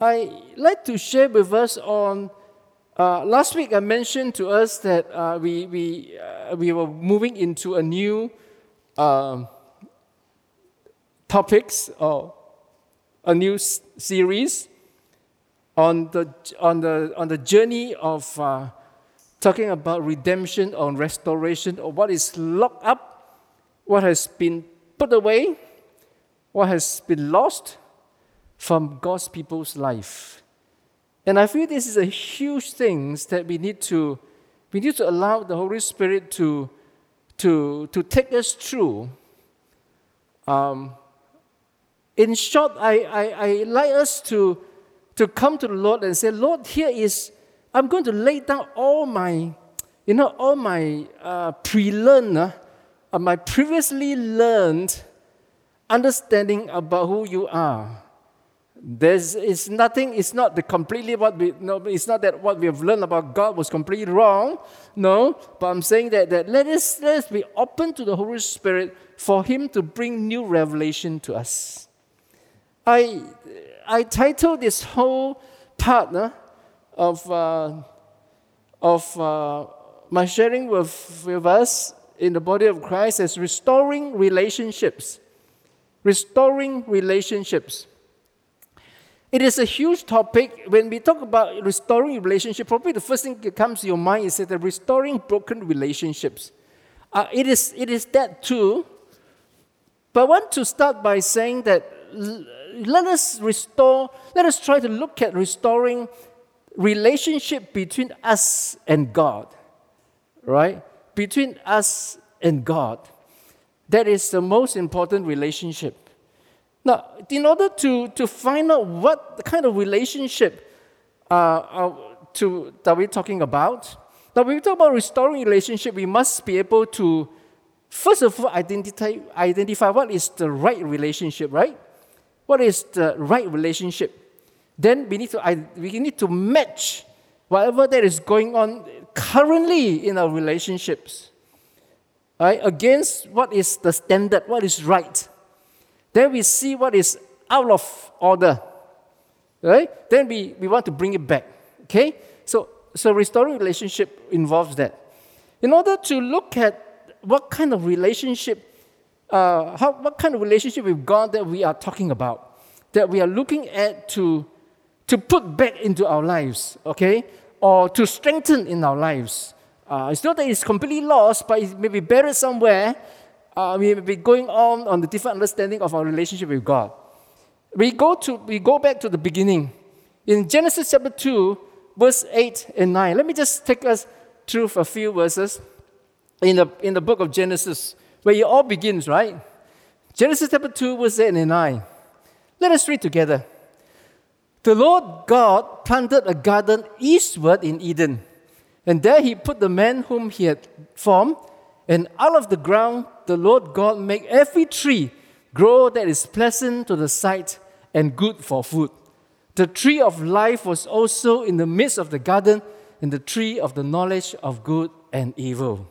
I like to share with us on. Uh, last week, I mentioned to us that uh, we, we, uh, we were moving into a new um, topics or a new s- series on the, on, the, on the journey of uh, talking about redemption or restoration or what is locked up, what has been put away, what has been lost from God's people's life. And I feel this is a huge thing that we need to, we need to allow the Holy Spirit to, to, to take us through. Um, in short, I, I, I like us to, to come to the Lord and say, Lord, here is, I'm going to lay down all my, you know, all my uh, pre-learned, uh, my previously learned understanding about who you are. There's it's nothing, it's not the completely what we no, it's not that what we have learned about God was completely wrong. No, but I'm saying that, that let us let us be open to the Holy Spirit for Him to bring new revelation to us. I I titled this whole part of uh, of uh, my sharing with, with us in the body of Christ as restoring relationships. Restoring relationships. It is a huge topic. When we talk about restoring relationship, probably the first thing that comes to your mind is that restoring broken relationships. Uh, it, is, it is that too. But I want to start by saying that let us restore, let us try to look at restoring relationship between us and God. Right? Between us and God. That is the most important relationship. Now, in order to, to find out what kind of relationship uh, uh, to, that we're talking about, now when we talk about restoring relationship, we must be able to, first of all, identify, identify what is the right relationship, right? What is the right relationship? Then we need to, we need to match whatever that is going on currently in our relationships right, against what is the standard, what is right. Then we see what is out of order. Right? Then we, we want to bring it back. Okay? So, so restoring relationship involves that. In order to look at what kind of relationship, uh, how, what kind of relationship with God that we are talking about, that we are looking at to, to put back into our lives, okay? Or to strengthen in our lives. Uh, it's not that it's completely lost, but it may be buried somewhere, uh, we may be going on on the different understanding of our relationship with God. We go, to, we go back to the beginning. In Genesis chapter 2, verse 8 and 9, let me just take us through a few verses in the, in the book of Genesis, where it all begins, right? Genesis chapter 2, verse 8 and 9. Let us read together. The Lord God planted a garden eastward in Eden, and there he put the man whom he had formed, and out of the ground the Lord God make every tree grow that is pleasant to the sight and good for food. The tree of life was also in the midst of the garden, and the tree of the knowledge of good and evil.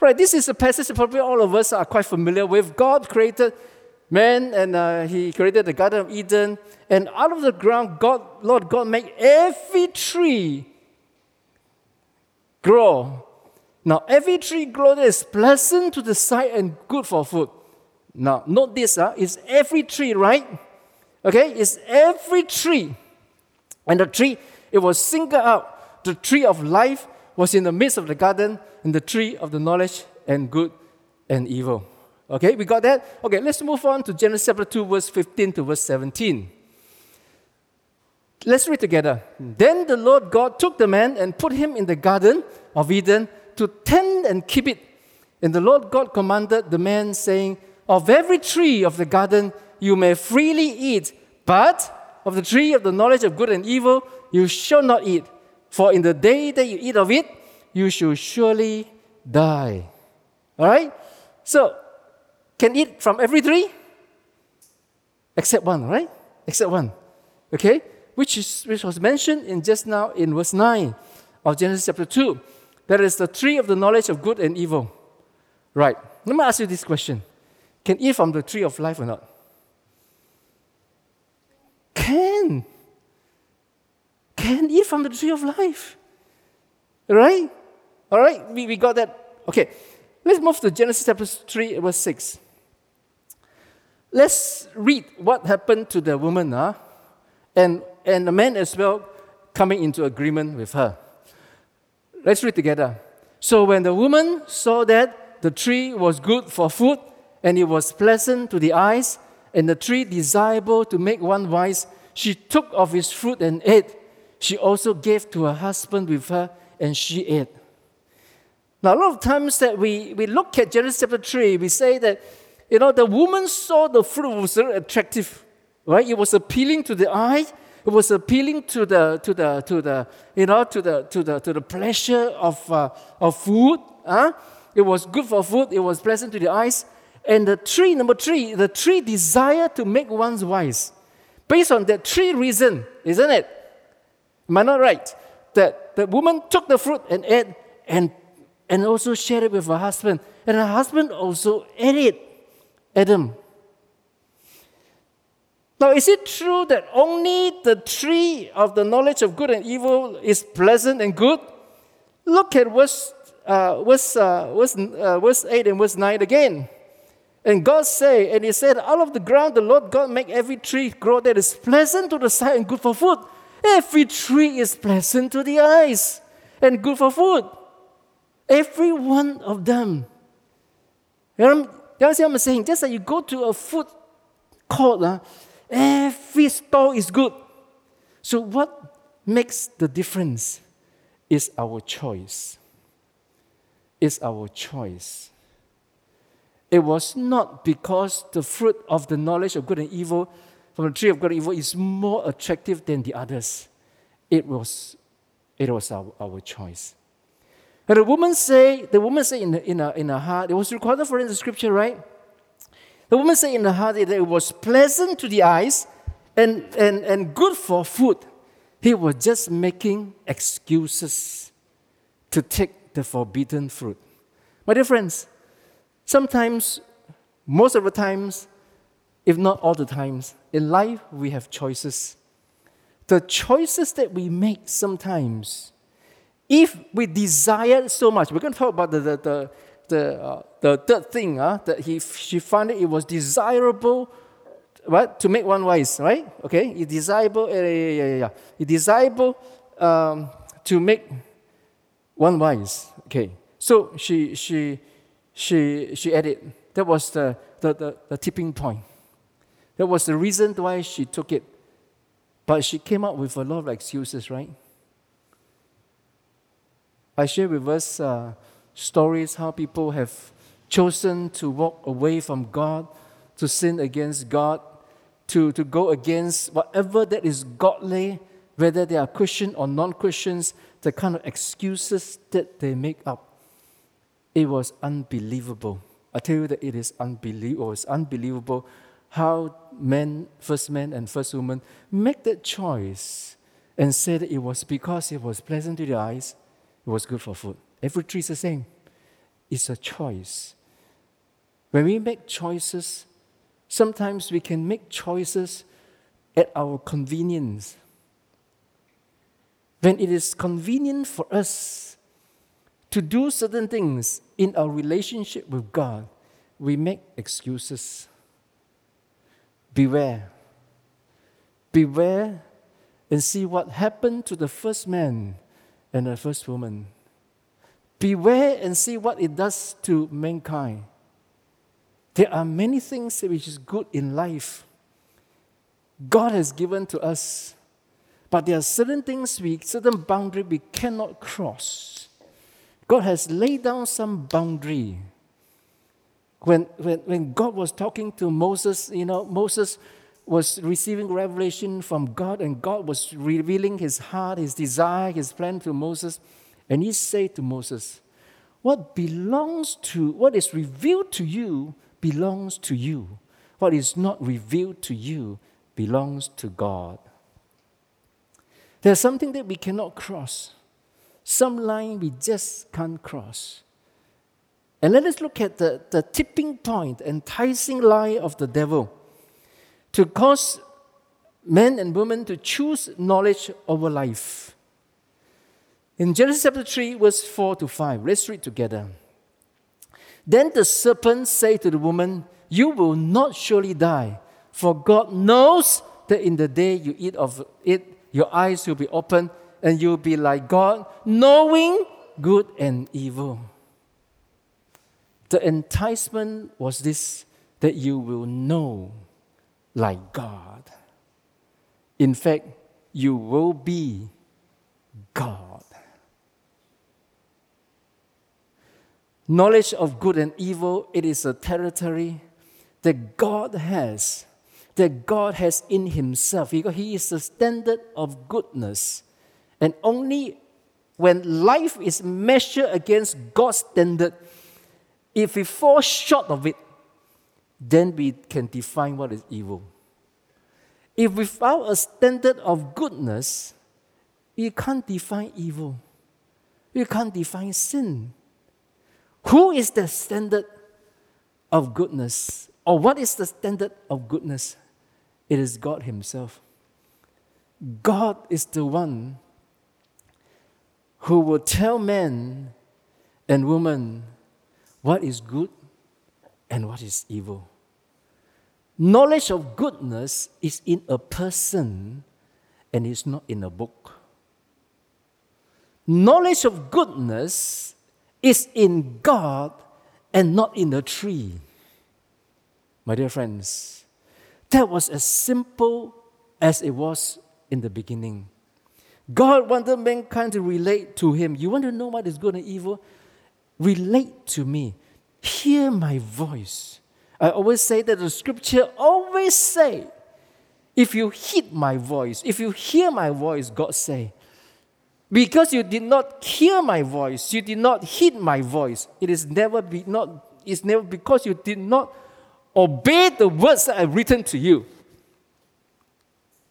Right, this is a passage that probably all of us are quite familiar with. God created man and uh, he created the Garden of Eden, and out of the ground, God, Lord God, made every tree grow now, every tree grow that is pleasant to the sight and good for food. Now, note this, uh, it's every tree, right? Okay, it's every tree. And the tree, it was singled out. The tree of life was in the midst of the garden, and the tree of the knowledge and good and evil. Okay, we got that? Okay, let's move on to Genesis chapter 2, verse 15 to verse 17. Let's read together. Then the Lord God took the man and put him in the garden of Eden to tend and keep it. And the Lord God commanded the man, saying, Of every tree of the garden you may freely eat, but of the tree of the knowledge of good and evil you shall not eat. For in the day that you eat of it, you shall surely die. All right? So, can eat from every tree? Except one, right? Except one. Okay? Which, is, which was mentioned in just now in verse 9 of Genesis chapter 2. That is the tree of the knowledge of good and evil. Right. Let me ask you this question Can eat from the tree of life or not? Can. can eat from the tree of life. Right? All right, we, we got that. Okay, let's move to Genesis chapter 3, verse 6. Let's read what happened to the woman huh? and, and the man as well coming into agreement with her. Let's read together. So when the woman saw that the tree was good for food, and it was pleasant to the eyes, and the tree desirable to make one wise, she took of its fruit and ate. She also gave to her husband with her, and she ate. Now, a lot of times that we, we look at Genesis chapter 3, we say that, you know, the woman saw the fruit was very attractive, right? It was appealing to the eye. It was appealing to the, to the, to the, you know, to the, to the, to the pleasure of, uh, of food. Huh? It was good for food. It was pleasant to the eyes. And the tree, number three, the tree desire to make one's wise. Based on that three reason, isn't it? Am I not right? That the woman took the fruit and ate and, and also shared it with her husband. And her husband also ate it. Adam. Now, is it true that only the tree of the knowledge of good and evil is pleasant and good? Look at verse, uh, verse, uh, verse, uh, verse 8 and verse 9 again. And God said, and He said, out of the ground the Lord God make every tree grow that is pleasant to the sight and good for food. Every tree is pleasant to the eyes and good for food. Every one of them. You know, you what I'm saying? Just like you go to a food court, uh, every store is good. So, what makes the difference is our choice. Is our choice. It was not because the fruit of the knowledge of good and evil from the tree of good and evil is more attractive than the others. It was, it was our, our choice. And the woman say, the woman say in, her, in, her, in her heart, it was recorded for in the scripture, right? The woman said in her heart that it was pleasant to the eyes and, and, and good for food. He was just making excuses to take the forbidden fruit. My dear friends, Sometimes, most of the times, if not all the times, in life we have choices. The choices that we make sometimes, if we desire so much, we're going to talk about the, the, the, the, uh, the third thing, uh, that he, she found it, it was desirable what to make one wise, right? Okay, it's desirable, yeah, yeah, yeah, yeah. It's desirable um, to make one wise. Okay, so she she she, she added. That was the, the, the, the tipping point. That was the reason why she took it. But she came up with a lot of excuses, right? I share with us uh, stories how people have chosen to walk away from God, to sin against God, to, to go against whatever that is godly, whether they are Christian or non Christians, the kind of excuses that they make up. It was unbelievable. I tell you that it is unbelievable. It's unbelievable how men, first man and first woman, make that choice and said it was because it was pleasant to the eyes, it was good for food. Every tree is the same. It's a choice. When we make choices, sometimes we can make choices at our convenience. When it is convenient for us to do certain things in our relationship with God, we make excuses. Beware. Beware and see what happened to the first man and the first woman. Beware and see what it does to mankind. There are many things which is good in life. God has given to us, but there are certain things we, certain boundary we cannot cross. God has laid down some boundary. When, when, when God was talking to Moses, you know, Moses was receiving revelation from God, and God was revealing his heart, his desire, his plan to Moses. And he said to Moses, What belongs to, what is revealed to you belongs to you. What is not revealed to you belongs to God. There's something that we cannot cross some line we just can't cross. And let us look at the, the tipping point, enticing lie of the devil to cause men and women to choose knowledge over life. In Genesis chapter 3, verse 4 to 5, let's read together. Then the serpent said to the woman, You will not surely die, for God knows that in the day you eat of it, your eyes will be opened, and you'll be like God, knowing good and evil. The enticement was this that you will know like God. In fact, you will be God. Knowledge of good and evil, it is a territory that God has, that God has in Himself. Because He is the standard of goodness. And only when life is measured against God's standard, if we fall short of it, then we can define what is evil. If without a standard of goodness, you can't define evil. You can't define sin. Who is the standard of goodness? Or what is the standard of goodness? It is God Himself. God is the one who will tell men and women what is good and what is evil. Knowledge of goodness is in a person and is not in a book. Knowledge of goodness is in God and not in the tree. My dear friends, that was as simple as it was in the beginning. God wanted mankind to relate to Him. You want to know what is good and evil? Relate to me. Hear my voice. I always say that the scripture always say, if you heed my voice, if you hear my voice, God say, because you did not hear my voice, you did not heed my voice. It is never be not, it's never because you did not obey the words that I've written to you.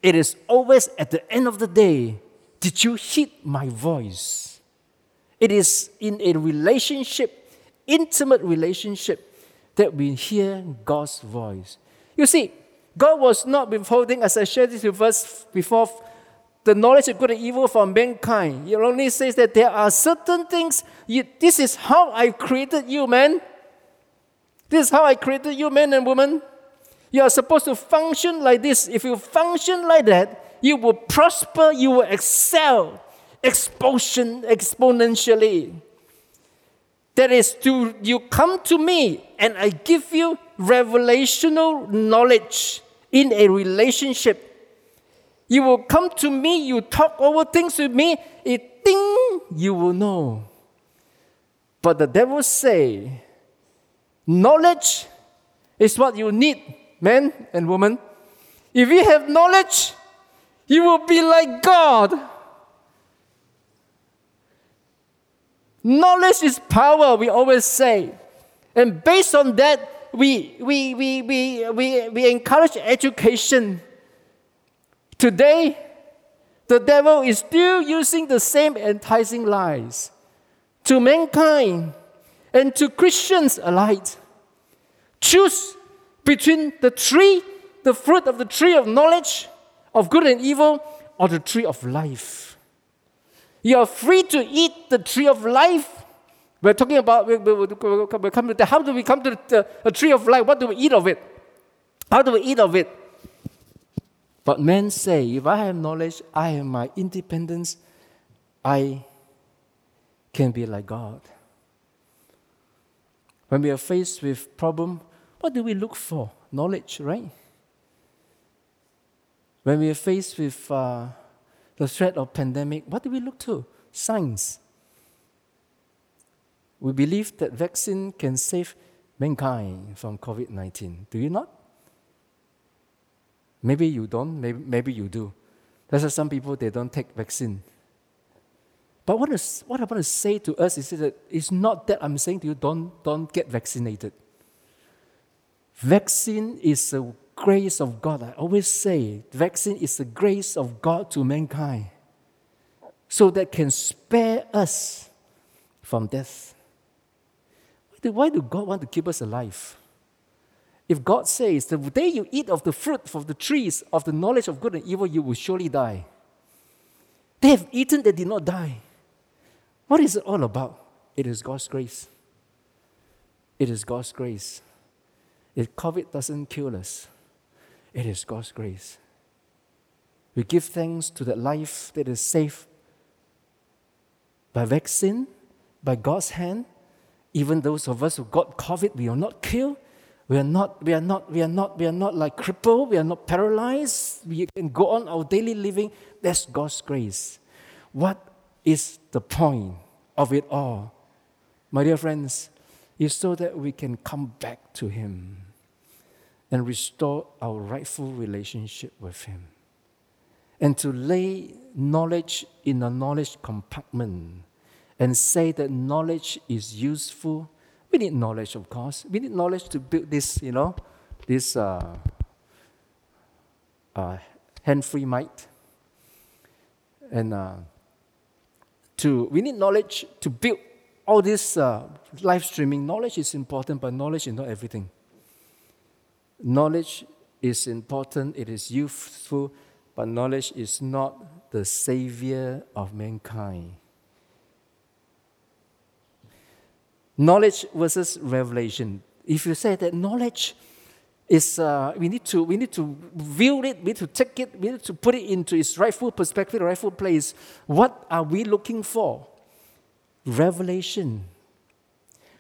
It is always at the end of the day, did you heed my voice? It is in a relationship, intimate relationship, that we hear God's voice. You see, God was not withholding, as I shared this with us before, the knowledge of good and evil for mankind. He only says that there are certain things, you, this is how I created you, man. This is how I created you, man and woman. You are supposed to function like this. If you function like that, you will prosper, you will excel explosion, exponentially. That is, to you come to me and I give you revelational knowledge in a relationship. You will come to me, you talk over things with me, it ding, you will know. But the devil say, knowledge is what you need, man and woman. If you have knowledge, you will be like God. Knowledge is power, we always say. And based on that, we, we, we, we, we, we encourage education. Today, the devil is still using the same enticing lies to mankind and to Christians alike. Choose between the tree, the fruit of the tree of knowledge of good and evil, or the tree of life. You are free to eat the tree of life. We're talking about, we, we, we, come to the, how do we come to the, a tree of life? What do we eat of it? How do we eat of it? But men say, if I have knowledge, I have my independence, I can be like God. When we are faced with problem, what do we look for? Knowledge, right? When we are faced with uh, the threat of pandemic, what do we look to? Science. We believe that vaccine can save mankind from COVID-19. Do you not? Maybe you don't, maybe, maybe you do. There's some people, they don't take vaccine. But what, is, what I want to say to us is that it's not that I'm saying to you, don't, don't get vaccinated. Vaccine is a grace of God. I always say vaccine is the grace of God to mankind so that can spare us from death. Why do God want to keep us alive? If God says, the day you eat of the fruit of the trees of the knowledge of good and evil, you will surely die. They have eaten, they did not die. What is it all about? It is God's grace. It is God's grace. If COVID doesn't kill us, it is God's grace. We give thanks to that life that is safe by vaccine, by God's hand. Even those of us who got COVID, we are not killed. We are not, we are not, we are not, we are not like crippled, we are not paralyzed. We can go on our daily living. That's God's grace. What is the point of it all? My dear friends, is so that we can come back to Him and restore our rightful relationship with Him. And to lay knowledge in a knowledge compartment and say that knowledge is useful. We need knowledge, of course. We need knowledge to build this, you know, this uh, uh, hand-free might. And uh, to we need knowledge to build all this uh, live streaming. Knowledge is important, but knowledge is not everything. Knowledge is important, it is useful, but knowledge is not the savior of mankind. Knowledge versus revelation. If you say that knowledge is, uh, we, need to, we need to view it, we need to take it, we need to put it into its rightful perspective, rightful place. What are we looking for? Revelation.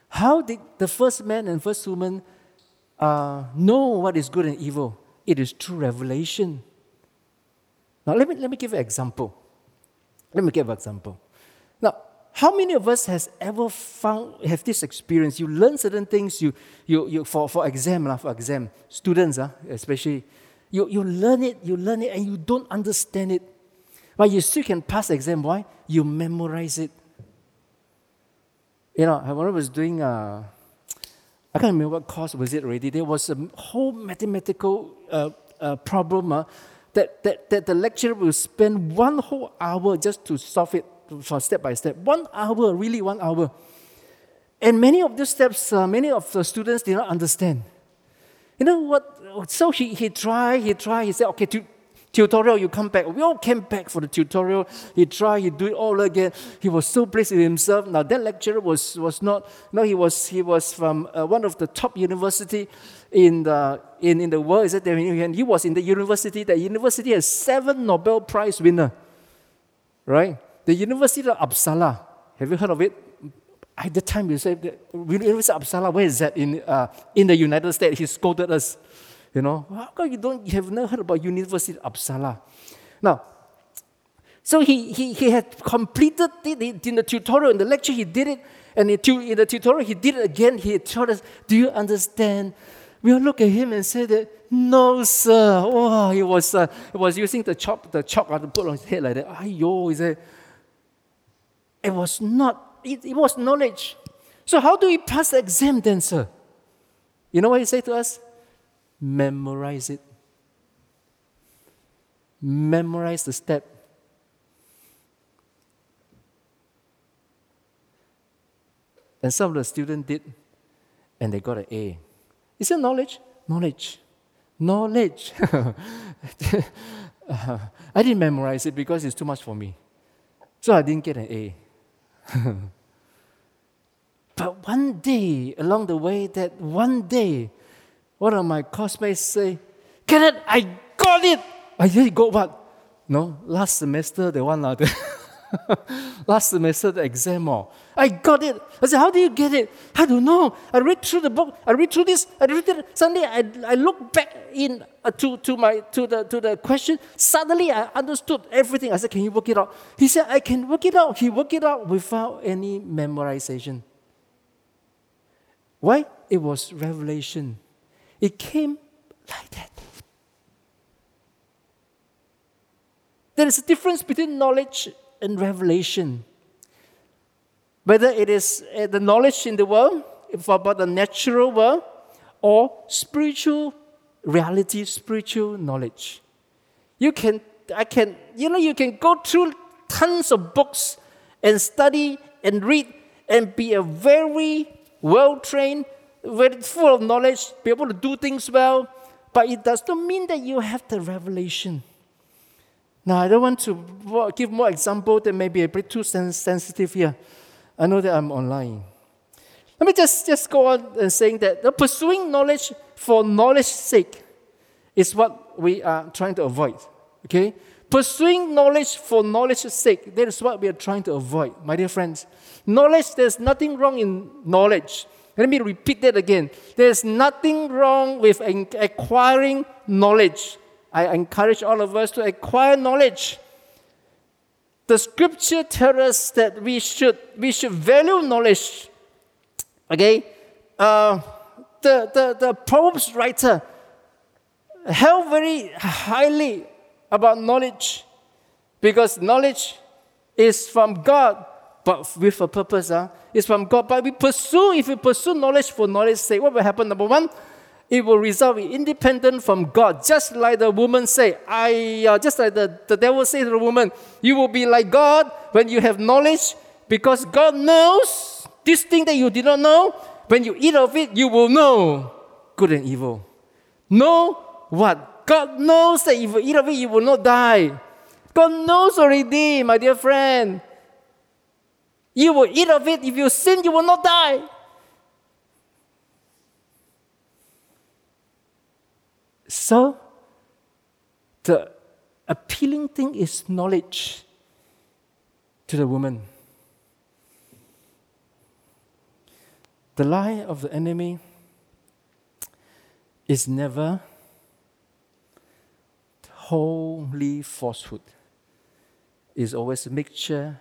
How did the first man and first woman uh, know what is good and evil. It is through revelation. Now, let me, let me give an example. Let me give an example. How many of us has ever found have this experience? You learn certain things. You, you, you for, for exam, for exam, students, uh, especially, you, you learn it, you learn it, and you don't understand it. But you still can pass exam. Why? You memorize it. You know, when I was doing uh, I can't remember what course was it already. There was a whole mathematical uh, uh, problem uh, that, that, that the lecturer will spend one whole hour just to solve it for step by step. One hour, really one hour. And many of these steps, uh, many of the students did not understand. You know what? So he, he tried, he tried, he said, okay, to, tutorial, you come back. We all came back for the tutorial. He tried, he do it all again. He was so pleased with himself. Now that lecturer was, was not, no, he was, he was from uh, one of the top university in the, in, in the world. Is that and he was in the university. The university has seven Nobel Prize winner, right? The University of Uppsala. Have you heard of it? At the time, you said, the University of Uppsala, where is that? In, uh, in the United States. He scolded us. You know, how come you don't, you have never heard about University of Uppsala? Now, so he, he, he had completed it in the tutorial, in the lecture, he did it. And in the tutorial, he did it again. He told us, Do you understand? We'll look at him and say that, No, sir. Oh, he was, uh, he was using the chalk, the chalk to put on his head like that. Ayo, he said, It was not, it, it was knowledge. So, how do we pass the exam then, sir? You know what he said to us? memorize it. Memorize the step. And some of the students did, and they got an A. Is it knowledge? Knowledge. Knowledge. I didn't memorize it because it's too much for me. So I didn't get an A. but one day, along the way, that one day, one of my classmates say, Kenneth, I got it. I really got what? No, last semester, the one other. last semester, the exam. Oh, I got it. I said, How do you get it? I don't know. I read through the book. I read through this. I read it. Suddenly, I, I look back in uh, to, to, my, to, the, to the question. Suddenly, I understood everything. I said, Can you work it out? He said, I can work it out. He worked it out without any memorization. Why? It was revelation. It came like that. There is a difference between knowledge and revelation. Whether it is uh, the knowledge in the world, if about the natural world, or spiritual reality, spiritual knowledge. You can, I can, you know, you can go through tons of books and study and read and be a very well trained very full of knowledge, be able to do things well, but it does not mean that you have the revelation. Now, I don't want to give more example that may be a bit too sensitive here. I know that I'm online. Let me just, just go on and saying that the pursuing knowledge for knowledge's sake is what we are trying to avoid. Okay? Pursuing knowledge for knowledge's sake, that is what we are trying to avoid, my dear friends. Knowledge, there's nothing wrong in knowledge. Let me repeat that again. There's nothing wrong with acquiring knowledge. I encourage all of us to acquire knowledge. The scripture tells us that we should, we should value knowledge. Okay? Uh, the, the, the Proverbs writer held very highly about knowledge because knowledge is from God, but with a purpose. Huh? It's from God. But we pursue, if we pursue knowledge for knowledge's sake, what will happen? Number one, it will result in independent from God. Just like the woman say, I, uh, just like the, the devil said to the woman, you will be like God when you have knowledge, because God knows this thing that you did not know. When you eat of it, you will know good and evil. Know what? God knows that if you eat of it, you will not die. God knows already, my dear friend. You will eat of it. If you sin, you will not die. So, the appealing thing is knowledge to the woman. The lie of the enemy is never wholly falsehood. It's always a mixture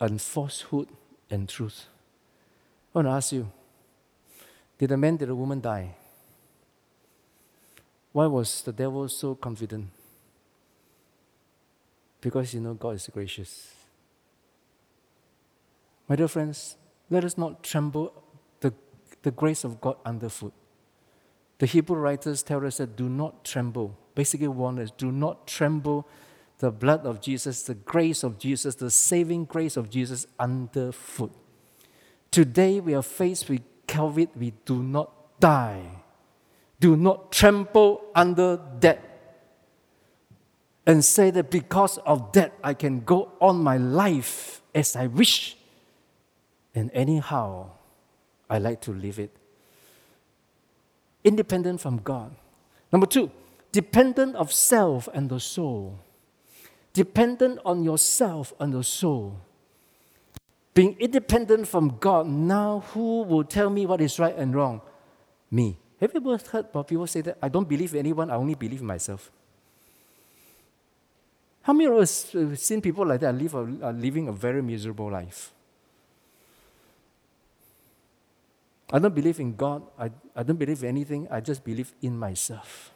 and falsehood and truth. I want to ask you Did the man, did the woman die? Why was the devil so confident? Because you know God is gracious. My dear friends, let us not tremble the, the grace of God underfoot. The Hebrew writers tell us that do not tremble. Basically, warn us do not tremble the blood of Jesus, the grace of Jesus, the saving grace of Jesus underfoot. Today we are faced with COVID, we do not die. Do not trample under that and say that because of that I can go on my life as I wish. And anyhow, I like to live it. Independent from God. Number two, dependent of self and the soul dependent on yourself and the soul. Being independent from God, now who will tell me what is right and wrong? Me. Have you ever heard people say that? I don't believe anyone, I only believe myself. How many of us have seen people like that live a, are living a very miserable life? I don't believe in God. I, I don't believe in anything. I just believe in myself.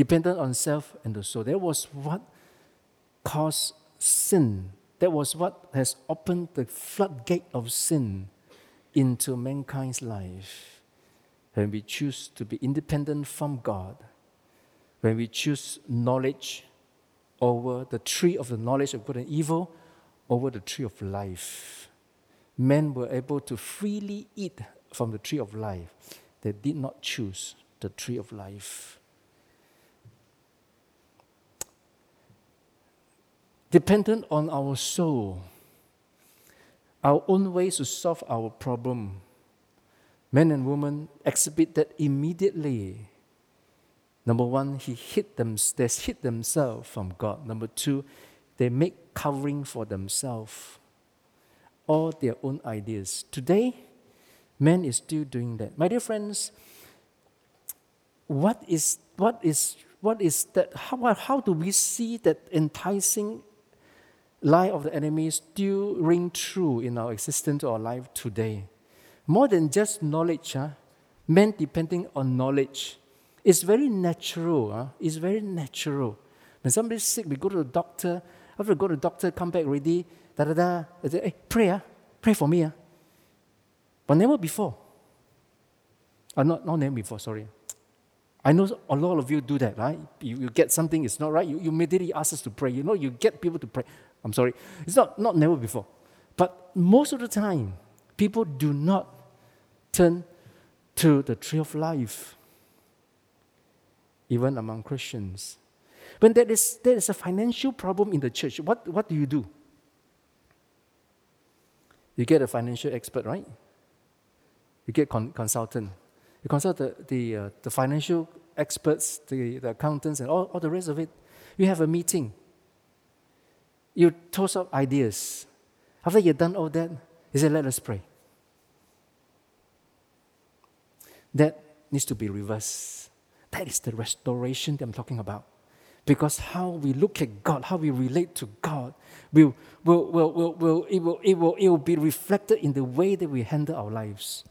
dependent on self and the soul. That was what caused sin. That was what has opened the floodgate of sin into mankind's life. When we choose to be independent from God, when we choose knowledge over the tree of the knowledge of good and evil, over the tree of life, men were able to freely eat from the tree of life. They did not choose the tree of life. dependent on our soul, our own ways to solve our problem. Men and women exhibit that immediately. Number one, he hid them, they hid themselves from God. Number two, they make covering for themselves, all their own ideas. Today, man is still doing that. My dear friends, what is what is what is that? How, how do we see that enticing lie of the enemy still ring true in our existence or life today. More than just knowledge, huh? men depending on knowledge. It's very natural. Ah, huh? It's very natural. When somebody's sick, we go to the doctor. After we go to the doctor, come back ready, da da da. say, hey, pray, huh? pray for me. Huh? But never before. Uh, not, not never before, sorry. I know a lot of you do that, right? You, you get something, it's not right, you, you immediately ask us to pray. You know, you get people to pray. I'm sorry. It's not, not never before. But most of the time, people do not turn to the tree of life, even among Christians. When there is, there is a financial problem in the church, what, what do you do? You get a financial expert, right? You get con- consultant. You consult the, the, uh, the financial experts, the, the accountants, and all, all the rest of it. You have a meeting. You toss up ideas. After you've done all that, he said, let us pray. That needs to be reversed. That is the restoration that I'm talking about. Because how we look at God, how we relate to God, will, will, will, will, will, it, will, it, will, it will be reflected in the way that we handle our lives,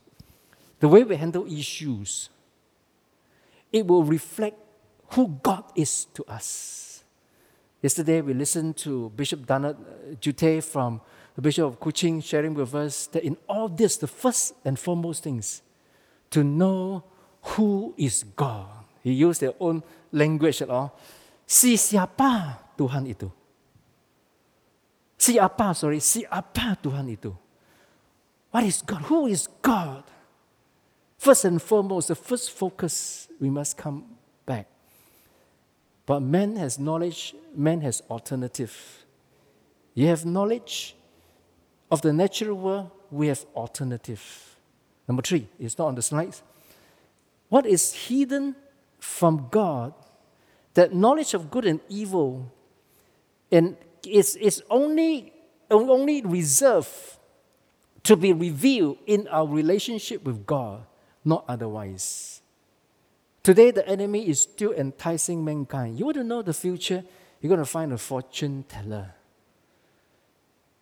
the way we handle issues. It will reflect who God is to us. Yesterday, we listened to Bishop Donald uh, Jute from the Bishop of Kuching sharing with us that in all this, the first and foremost things, to know who is God. He used their own language at all. Si siapa Tuhan itu? Siapa, sorry, siapa Tuhan itu? What is God? Who is God? First and foremost, the first focus, we must come back. But man has knowledge, man has alternative. You have knowledge of the natural world, we have alternative. Number three, it's not on the slides. What is hidden from God, that knowledge of good and evil, and is, is only, only reserved to be revealed in our relationship with God not otherwise. Today, the enemy is still enticing mankind. You want to know the future? You're going to find a fortune teller.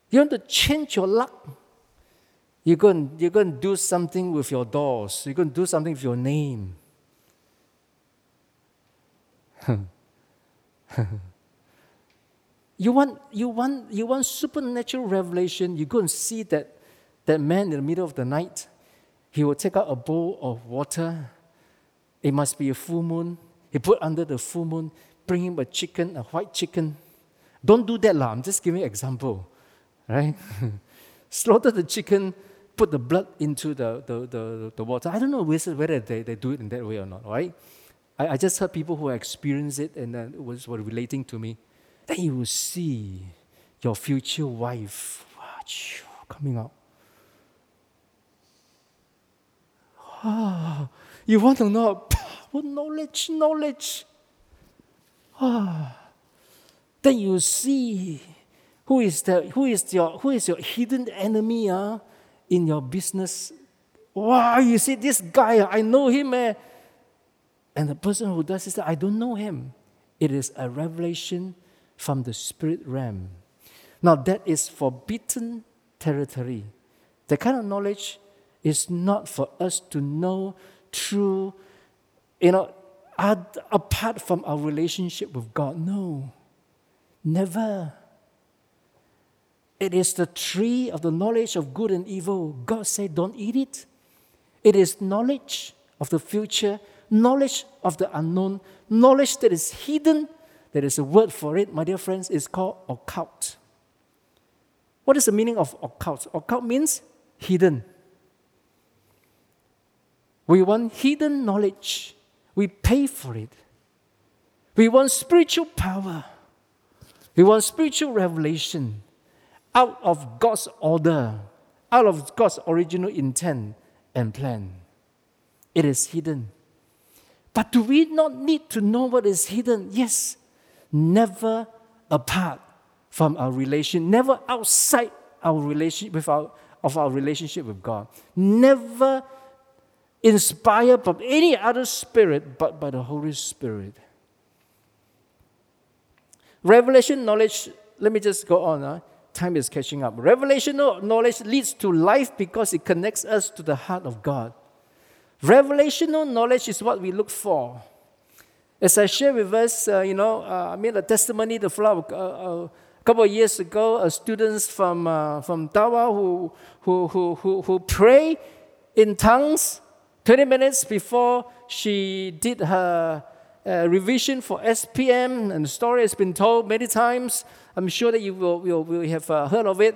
You want to change your luck? You're going, you're going to do something with your doors. You're going to do something with your name. you, want, you, want, you want supernatural revelation. You go and see that, that man in the middle of the night he will take out a bowl of water. It must be a full moon. He put under the full moon, bring him a chicken, a white chicken. Don't do that, lah. I'm just giving an example, right? Slaughter the chicken, put the blood into the, the, the, the water. I don't know whether they, they do it in that way or not, right? I, I just heard people who experienced it and then was, were relating to me. Then you will see your future wife coming out Ah, you want to know knowledge, knowledge. Ah, then you see who is the who is your who is your hidden enemy uh, in your business. Wow, you see this guy, I know him. Eh? And the person who does this, I don't know him. It is a revelation from the spirit realm. Now that is forbidden territory. The kind of knowledge is not for us to know through, you know, apart from our relationship with God. No, never. It is the tree of the knowledge of good and evil. God said, don't eat it. It is knowledge of the future, knowledge of the unknown, knowledge that is hidden. There is a word for it, my dear friends, it's called occult. What is the meaning of occult? Occult means hidden. We want hidden knowledge. We pay for it. We want spiritual power. We want spiritual revelation out of God's order, out of God's original intent and plan. It is hidden. But do we not need to know what is hidden? Yes. Never apart from our relation, never outside our relationship with our, of our relationship with God. Never inspired by any other spirit but by the Holy Spirit. Revelation knowledge, let me just go on. Huh? Time is catching up. Revelational knowledge leads to life because it connects us to the heart of God. Revelational knowledge is what we look for. As I share with us, uh, you know, uh, I made a testimony the flower uh, uh, a couple of years ago, uh, students from, uh, from Tawau who, who, who, who, who pray in tongues 20 minutes before she did her uh, revision for SPM, and the story has been told many times. I'm sure that you will, will, will have uh, heard of it.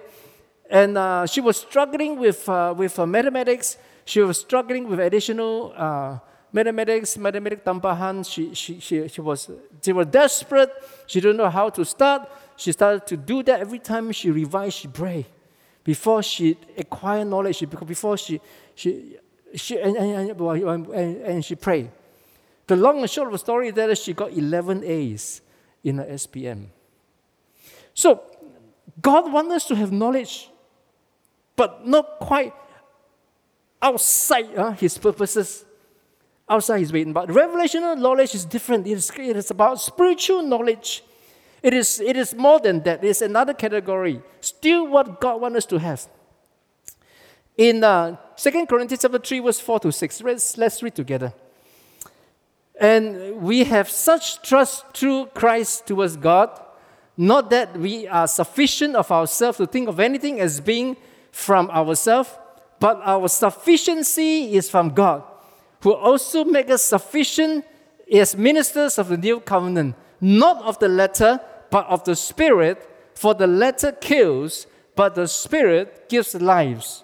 And uh, she was struggling with, uh, with mathematics. She was struggling with additional uh, mathematics, mathematics tambahan. She, she, she, she was, she was desperate. She didn't know how to start. She started to do that every time she revised, she prayed. Before she acquired knowledge, before she, she, she and, and, and, and, she prayed. The long and short of the story is that she got 11 A's in her SPM. So, God wants us to have knowledge, but not quite outside uh, His purposes, outside His way. But revelational knowledge is different. It is, it is about spiritual knowledge. It is, it is more than that. It is another category. Still, what God wants us to have. In uh, 2 Corinthians chapter 3, verse 4 to 6, let's, let's read together. And we have such trust through Christ towards God, not that we are sufficient of ourselves to think of anything as being from ourselves, but our sufficiency is from God, who also makes us sufficient as ministers of the new covenant, not of the letter, but of the Spirit. For the letter kills, but the Spirit gives lives.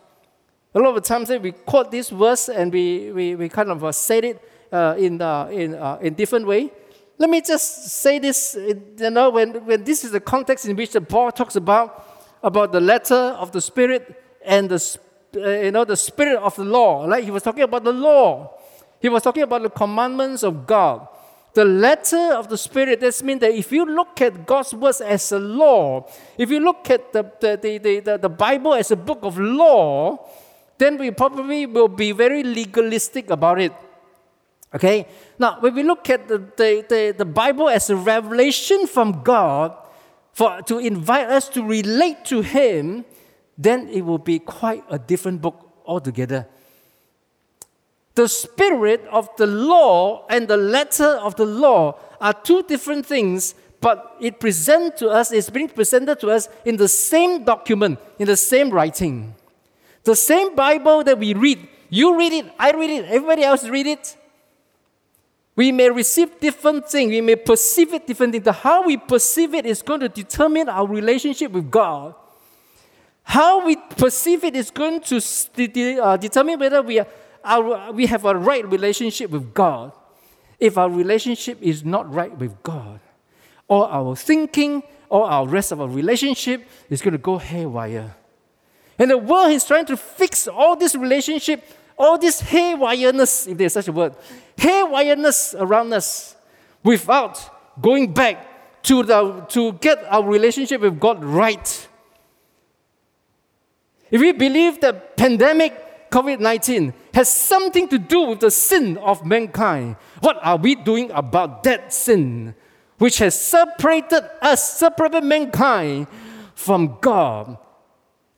A lot of times we quote this verse and we, we, we kind of uh, say it uh, in, uh, in, uh, in different way. Let me just say this, you know, when, when this is the context in which the Paul talks about, about the letter of the Spirit and the, uh, you know, the Spirit of the law. Like he was talking about the law. He was talking about the commandments of God. The letter of the Spirit, this means that if you look at God's words as a law, if you look at the, the, the, the, the Bible as a book of law, then we probably will be very legalistic about it. Okay? Now, when we look at the, the, the, the Bible as a revelation from God for, to invite us to relate to Him, then it will be quite a different book altogether. The spirit of the law and the letter of the law are two different things, but it presents to us, it's being presented to us in the same document, in the same writing. The same Bible that we read, you read it, I read it, everybody else read it, we may receive different things, we may perceive it differently. The how we perceive it is going to determine our relationship with God. How we perceive it is going to uh, determine whether we, are, our, we have a right relationship with God. If our relationship is not right with God, or our thinking, or our rest of our relationship is going to go haywire. And the world is trying to fix all this relationship all this haywireness, if there's such a word, haywireness around us without going back to, the, to get our relationship with God right. If we believe that pandemic COVID 19 has something to do with the sin of mankind, what are we doing about that sin which has separated us, separated mankind from God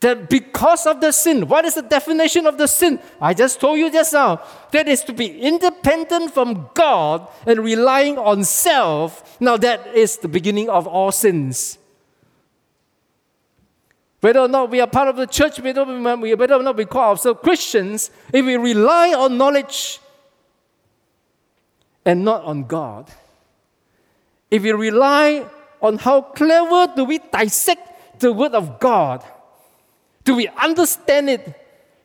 that because of the sin, what is the definition of the sin? I just told you just now. That is to be independent from God and relying on self. Now, that is the beginning of all sins. Whether or not we are part of the church, whether, or not we call ourselves Christians, if we rely on knowledge and not on God, if we rely on how clever do we dissect the Word of God, do we understand it?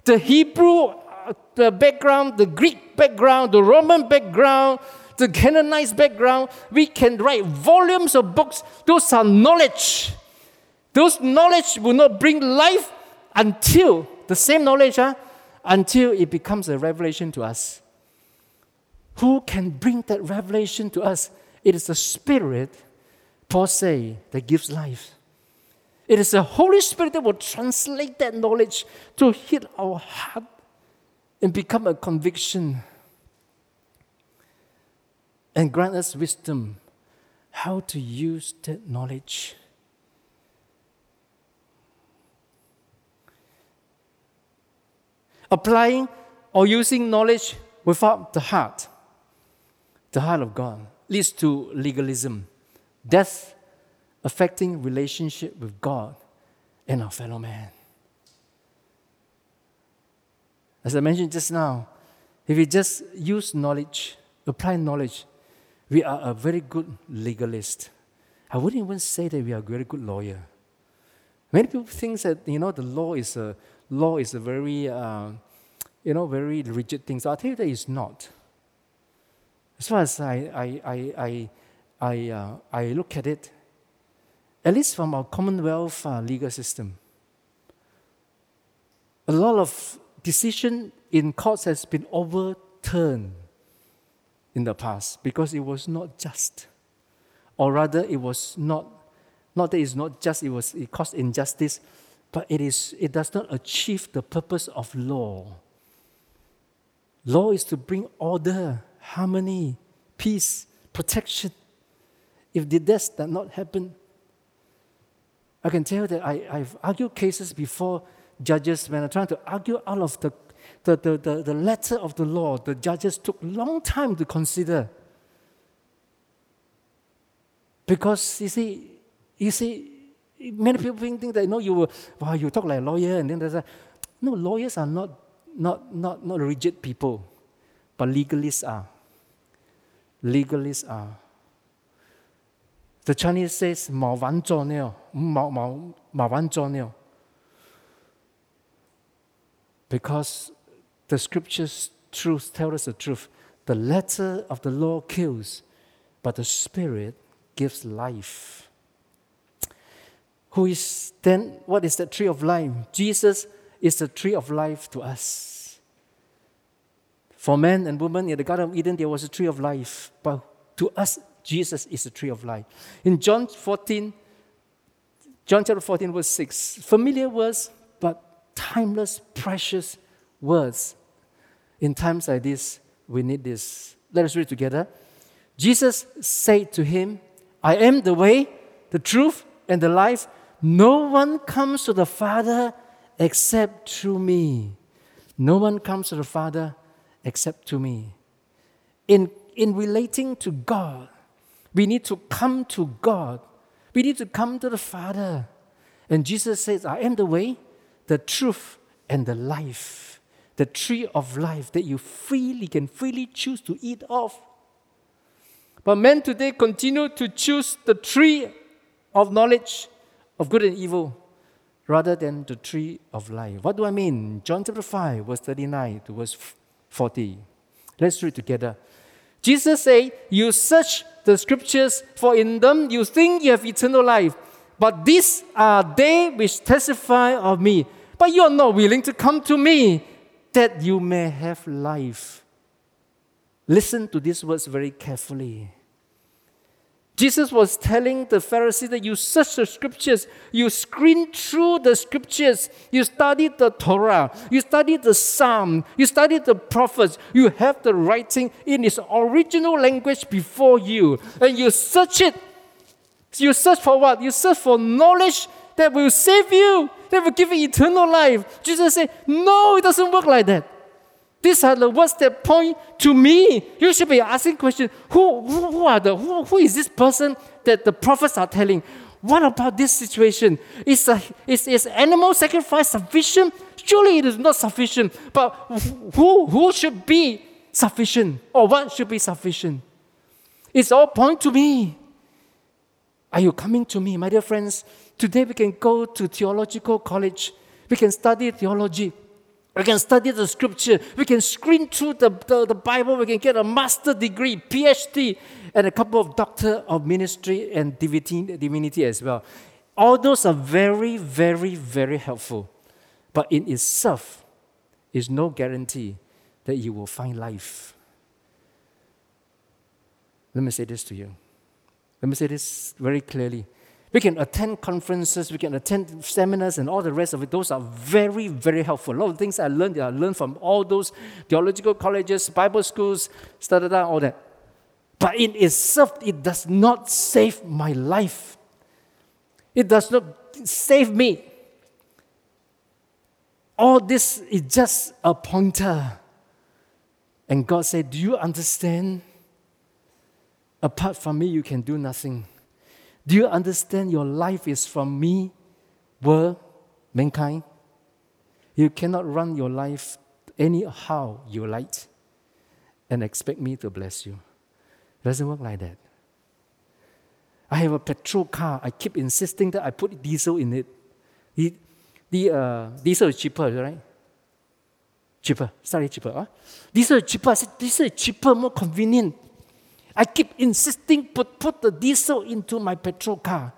The Hebrew uh, the background, the Greek background, the Roman background, the Canaanite background, we can write volumes of books. Those are knowledge. Those knowledge will not bring life until the same knowledge, huh, until it becomes a revelation to us. Who can bring that revelation to us? It is the Spirit, Paul say, that gives life. It is the Holy Spirit that will translate that knowledge to hit our heart and become a conviction and grant us wisdom how to use that knowledge. Applying or using knowledge without the heart, the heart of God, leads to legalism, death, affecting relationship with God and our fellow man. As I mentioned just now, if we just use knowledge, apply knowledge, we are a very good legalist. I wouldn't even say that we are a very good lawyer. Many people think that you know the law is a law is a very uh, you know very rigid thing. So I tell you that it's not. As far as I I I I I, uh, I look at it, at least from our Commonwealth uh, legal system, a lot of decision in courts has been overturned in the past because it was not just, or rather, it was not. Not that it's not just; it was it caused injustice, but it is it does not achieve the purpose of law. Law is to bring order, harmony, peace, protection. If this does not happen, I can tell that I, I've argued cases before judges when I'm trying to argue out of the, the, the, the, the letter of the law. The judges took long time to consider. Because you see, you see, many people think that you know you will, wow, you talk like a lawyer, and then there's a no, lawyers are not not not not rigid people, but legalists are. Legalists are. The Chinese says 冇玩作孽，冇冇冇玩作孽。because the scriptures truth tell us the truth. The letter of the law kills, but the spirit gives life. Who is then what is the tree of life? Jesus is the tree of life to us. For man and woman in the Garden of Eden, there was a tree of life, but to us, Jesus is the tree of life. In John 14, John chapter 14, verse 6, familiar words, but timeless, precious words. In times like this, we need this. Let us read together. Jesus said to him, I am the way, the truth, and the life. No one comes to the Father except through me. No one comes to the Father except to me. In, in relating to God, we need to come to God. We need to come to the Father. And Jesus says, I am the way, the truth and the life, the tree of life that you freely can freely choose to eat of. But men today continue to choose the tree of knowledge of good and evil rather than the tree of life. What do I mean? John chapter 5, verse 39 to verse 40. Let's read together. Jesus said, You search the scriptures, for in them you think you have eternal life but these are they which testify of me. But you are not willing to come to me that you may have life. Listen to these words very carefully. Jesus was telling the Pharisees that you search the scriptures, you screen through the scriptures, you study the Torah, you study the Psalm, you study the prophets, you have the writing in its original language before you, and you search it you search for what? You search for knowledge that will save you, that will give you eternal life. Jesus said, No, it doesn't work like that. These are the words that point to me. You should be asking questions. Who, who, who are the who, who is this person that the prophets are telling? What about this situation? Is, a, is, is animal sacrifice sufficient? Surely it is not sufficient. But who, who should be sufficient? Or what should be sufficient? It's all point to me. Are you coming to me, my dear friends? Today we can go to theological college. We can study theology. We can study the scripture. We can screen through the, the, the, Bible. We can get a master degree, PhD, and a couple of doctor of ministry and divinity, divinity as well. All those are very, very, very helpful. But in itself is no guarantee that you will find life. Let me say this to you. Let me say this very clearly. We can attend conferences, we can attend seminars, and all the rest of it. Those are very, very helpful. A lot of things I learned, I learned from all those theological colleges, Bible schools, da da da, all that. But in itself, it does not save my life. It does not save me. All this is just a pointer. And God said, Do you understand? Apart from me, you can do nothing. Do you understand your life is from me, world, mankind? You cannot run your life anyhow you like and expect me to bless you. It doesn't work like that. I have a petrol car. I keep insisting that I put diesel in it. The, the uh, diesel is cheaper, right? Cheaper, sorry, cheaper. Huh? Diesel is cheaper. I said, diesel is cheaper, more convenient. I keep insisting put, put the diesel into my petrol car.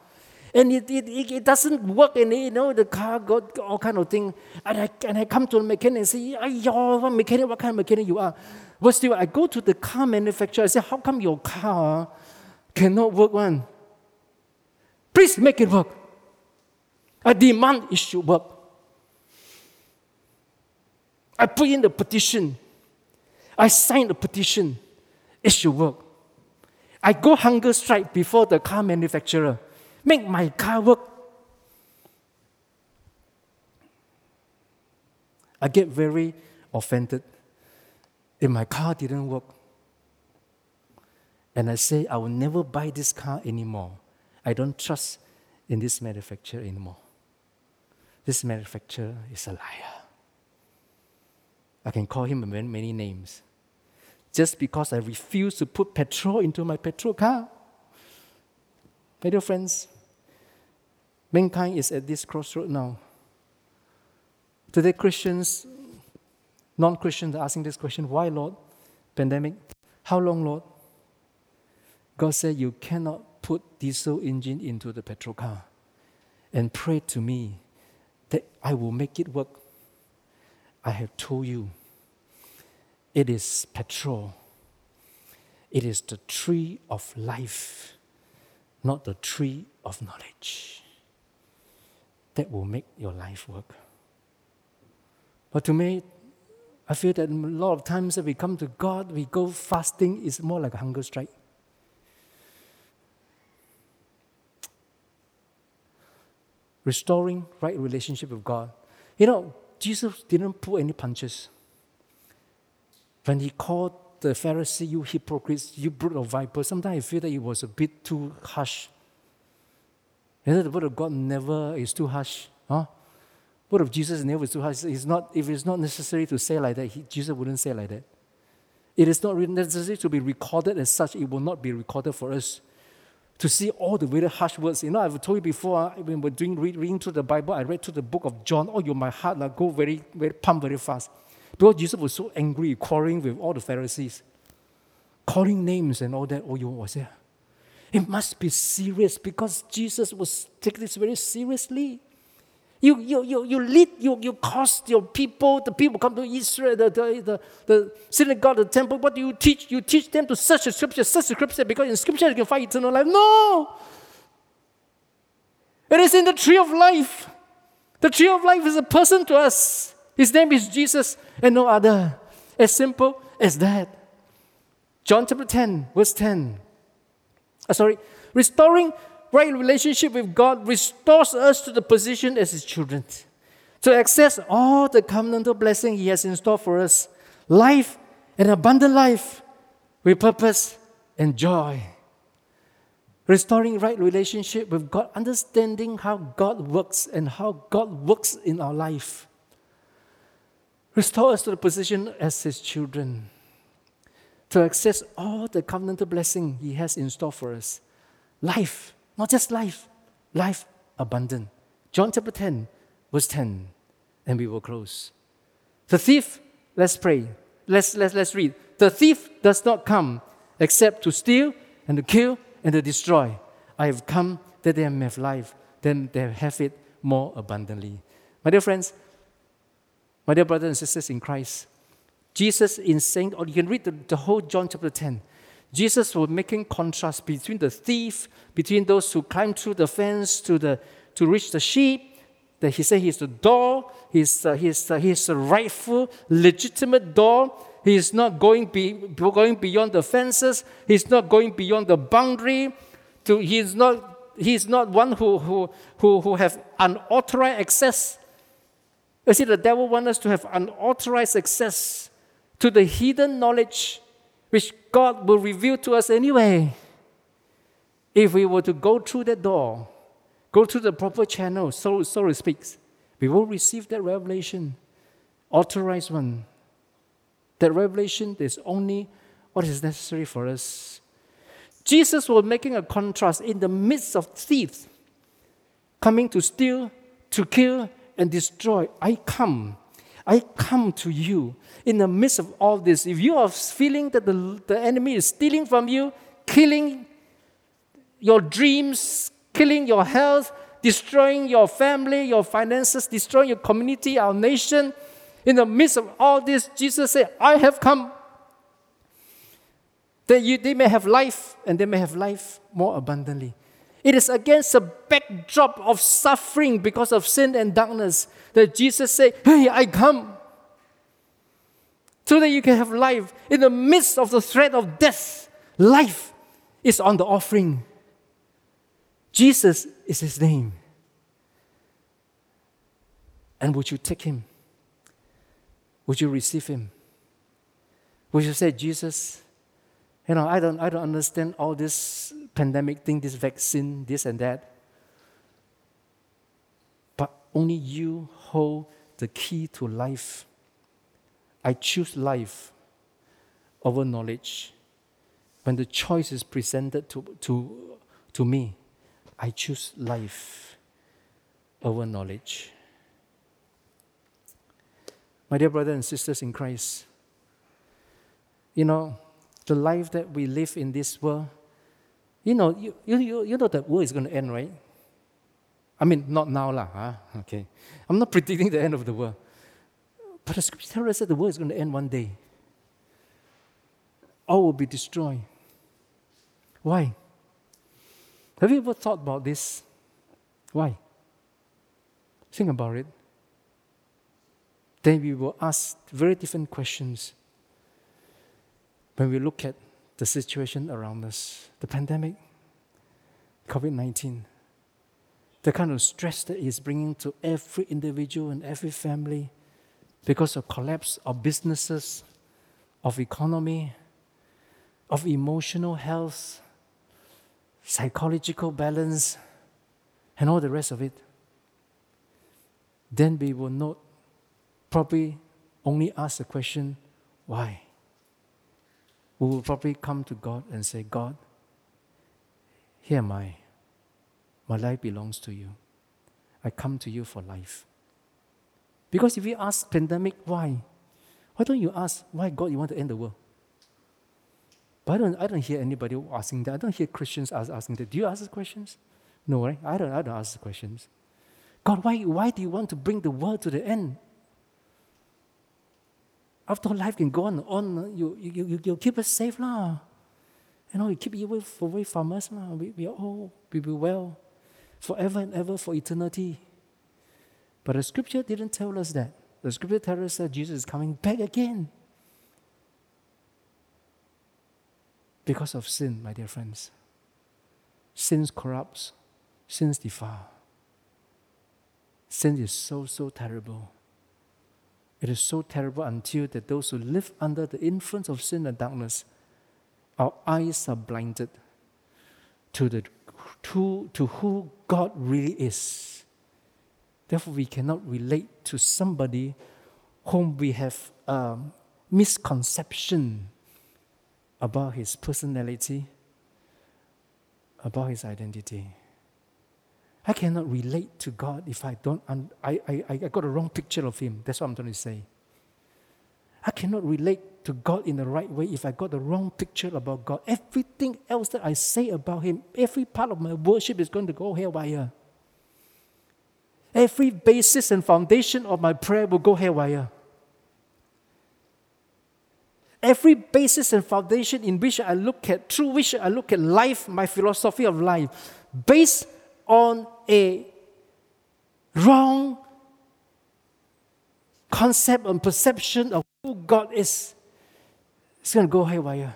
And it, it, it, doesn't work, and you know, the car got all kind of thing. And I, and I come to the mechanic and say, Ayo, what mechanic, what kind of mechanic you are? But still, I go to the car manufacturer, I say, how come your car cannot work one? Please make it work. I demand it should work. I put in the petition. I sign the petition. It should work. I go hunger strike before the car manufacturer. Make my car work. I get very offended if my car didn't work. And I say, I will never buy this car anymore. I don't trust in this manufacturer anymore. This manufacturer is a liar. I can call him many, many names. Just because I refuse to put petrol into my petrol car. My dear friends, mankind is at this crossroad now. Today, Christians, non Christians are asking this question why, Lord? Pandemic. How long, Lord? God said, You cannot put diesel engine into the petrol car and pray to me that I will make it work. I have told you it is petrol, it is the tree of life, not the tree of knowledge, that will make your life work. But to me, I feel that a lot of times that we come to God, we go fasting, is more like a hunger strike. restoring right relationship with God. You know, Jesus didn't pull any punches. When he called the Pharisee, you hypocrites, you brood of vipers, sometimes I feel that it was a bit too harsh. Know, the word of God never is too harsh. Huh? Word of Jesus never is too harsh. It's not, if it's not necessary to say like that, he, Jesus wouldn't say like that. It is not necessary to be recorded as such. It will not be recorded for us to see all the very harsh words. You know, I've told you before, uh, when we're doing, reading through the Bible, I read through the book of John. Oh, you, my heart like, go very, very pump very fast. Because Jesus was so angry, quarreling with all the Pharisees, calling names and all that. Oh, you was there. It must be serious because Jesus was taking this very seriously. You, you, you, you lead, you, you cost your people, the people come to Israel, the, the, the, the synagogue, the temple. What do you teach? You teach them to search the scripture, search the scripture, because in scripture you can find eternal life. No! It is in the tree of life. The tree of life is a person to us. His name is Jesus and no other. As simple as that. John chapter 10, verse 10. Uh, sorry, restoring right relationship with God restores us to the position as His children, to access all the covenantal blessing He has in store for us life, an abundant life with purpose and joy. Restoring right relationship with God, understanding how God works and how God works in our life. Restore us to the position as His children, to access all the covenantal blessing He has in store for us life, not just life, life abundant. John chapter 10, verse 10. And we will close. The thief, let's pray. Let's, let's, let's read. The thief does not come except to steal and to kill and to destroy. I have come that they may have life, then they have it more abundantly. My dear friends, my dear brothers and sisters in Christ, Jesus in saying, or you can read the, the whole John chapter 10. Jesus was making contrast between the thief, between those who climb through the fence to, the, to reach the sheep. That he said he's the door, he's, uh, he's, uh, he's a rightful, legitimate door. He's not going, be, going beyond the fences, he's not going beyond the boundary. To, he's, not, he's not one who, who, who, who have unauthorized access. You see, the devil wants us to have unauthorized access to the hidden knowledge which God will reveal to us anyway. If we were to go through that door, go through the proper channel, so, so to speak, we will receive that revelation, authorized one. That revelation is only what is necessary for us. Jesus was making a contrast in the midst of thieves coming to steal, to kill, and destroy. I come. I come to you in the midst of all this. If you are feeling that the, the enemy is stealing from you, killing your dreams, killing your health, destroying your family, your finances, destroying your community, our nation, in the midst of all this, Jesus said, I have come that you, they may have life and they may have life more abundantly. It is against a backdrop of suffering because of sin and darkness that Jesus said, Hey, I come so that you can have life. In the midst of the threat of death, life is on the offering. Jesus is his name. And would you take him? Would you receive him? Would you say, Jesus, you know, I don't, I don't understand all this pandemic thing, this vaccine, this and that. But only you hold the key to life. I choose life over knowledge. When the choice is presented to, to, to me, I choose life over knowledge. My dear brothers and sisters in Christ, you know, the life that we live in this world, you know, you, you, you know the world is going to end, right? I mean, not now, lah, huh? okay. I'm not predicting the end of the world. But the scripture tells us that the world is going to end one day. All will be destroyed. Why? Have you ever thought about this? Why? Think about it. Then we will ask very different questions when we look at the situation around us, the pandemic, COVID 19, the kind of stress that is bringing to every individual and every family because of collapse of businesses, of economy, of emotional health, psychological balance, and all the rest of it, then we will not probably only ask the question, why? We will probably come to God and say, God, here am I. My life belongs to you. I come to you for life. Because if you ask pandemic, why? Why don't you ask, why God you want to end the world? But I don't, I don't hear anybody asking that. I don't hear Christians asking that. Do you ask the questions? No, right? I don't, I don't ask the questions. God, why, why do you want to bring the world to the end? After life can go on on, you, you, you, you keep us safe lah. You know, you keep you away, from us lah. We, we all we be well forever and ever for eternity. But the scripture didn't tell us that. The scripture tells us that Jesus is coming back again. Because of sin, my dear friends. Sin corrupts, sin defile. Sin is so, so terrible. It is so terrible until that those who live under the influence of sin and darkness, our eyes are blinded to, the, to, to who God really is. Therefore, we cannot relate to somebody whom we have a misconception about his personality, about his identity. I cannot relate to God if I don't, I, I, I got a wrong picture of Him. That's what I'm trying to say. I cannot relate to God in the right way if I got the wrong picture about God. Everything else that I say about Him, every part of my worship is going to go haywire. Every basis and foundation of my prayer will go haywire. Every basis and foundation in which I look at, through which I look at life, my philosophy of life, based on a wrong concept and perception of who God is, it's going to go haywire.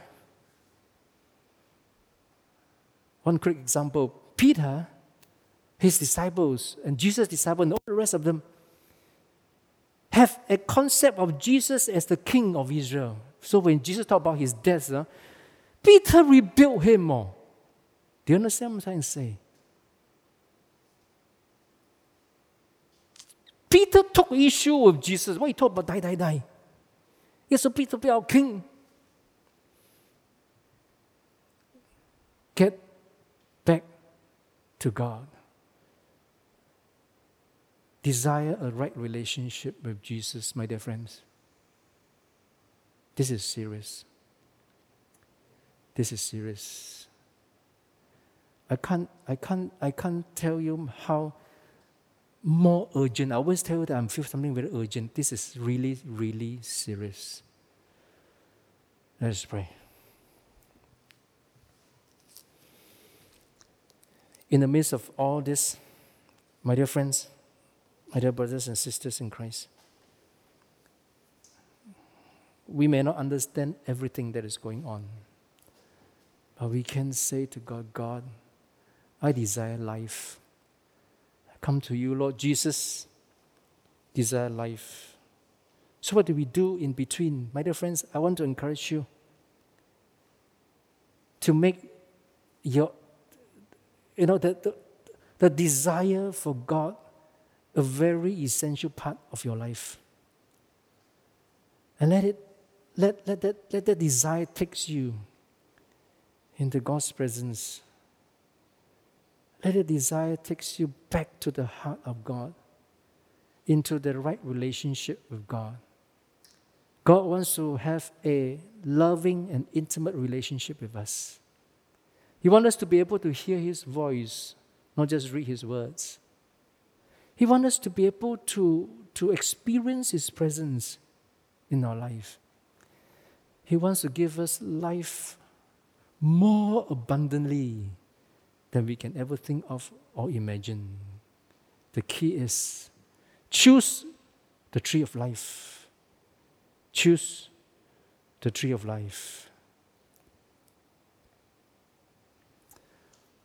One quick example Peter, his disciples, and Jesus' disciples, and all the rest of them have a concept of Jesus as the king of Israel. So when Jesus talked about his death, Peter rebuilt him more. Do you understand what I'm trying to say? Peter took issue with Jesus. What he talked about die, die, die. Yes, so Peter be our king. Get back to God. desire a right relationship with Jesus, my dear friends. This is serious. This is serious. I can't, I can't, I can't tell you how more urgent. I always tell you that I feel something very urgent. This is really, really serious. Let us pray. In the midst of all this, my dear friends, my dear brothers and sisters in Christ, we may not understand everything that is going on, but we can say to God, God, I desire life. Come to you, Lord Jesus, desire life. So, what do we do in between? My dear friends, I want to encourage you to make your, you know, the, the, the desire for God a very essential part of your life. And let it, let, let, that, let that desire takes you into God's presence let the desire takes you back to the heart of God, into the right relationship with God. God wants to have a loving and intimate relationship with us. He wants us to be able to hear His voice, not just read His words. He wants us to be able to, to experience His presence in our life. He wants to give us life more abundantly than we can ever think of or imagine. The key is choose the tree of life. Choose the tree of life.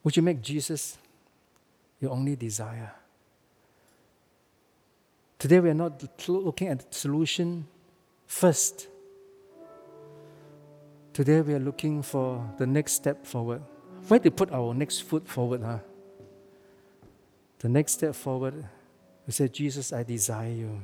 Would you make Jesus your only desire? Today we are not looking at the solution first. Today we are looking for the next step forward where to put our next foot forward, huh? The next step forward, we say, Jesus, I desire you.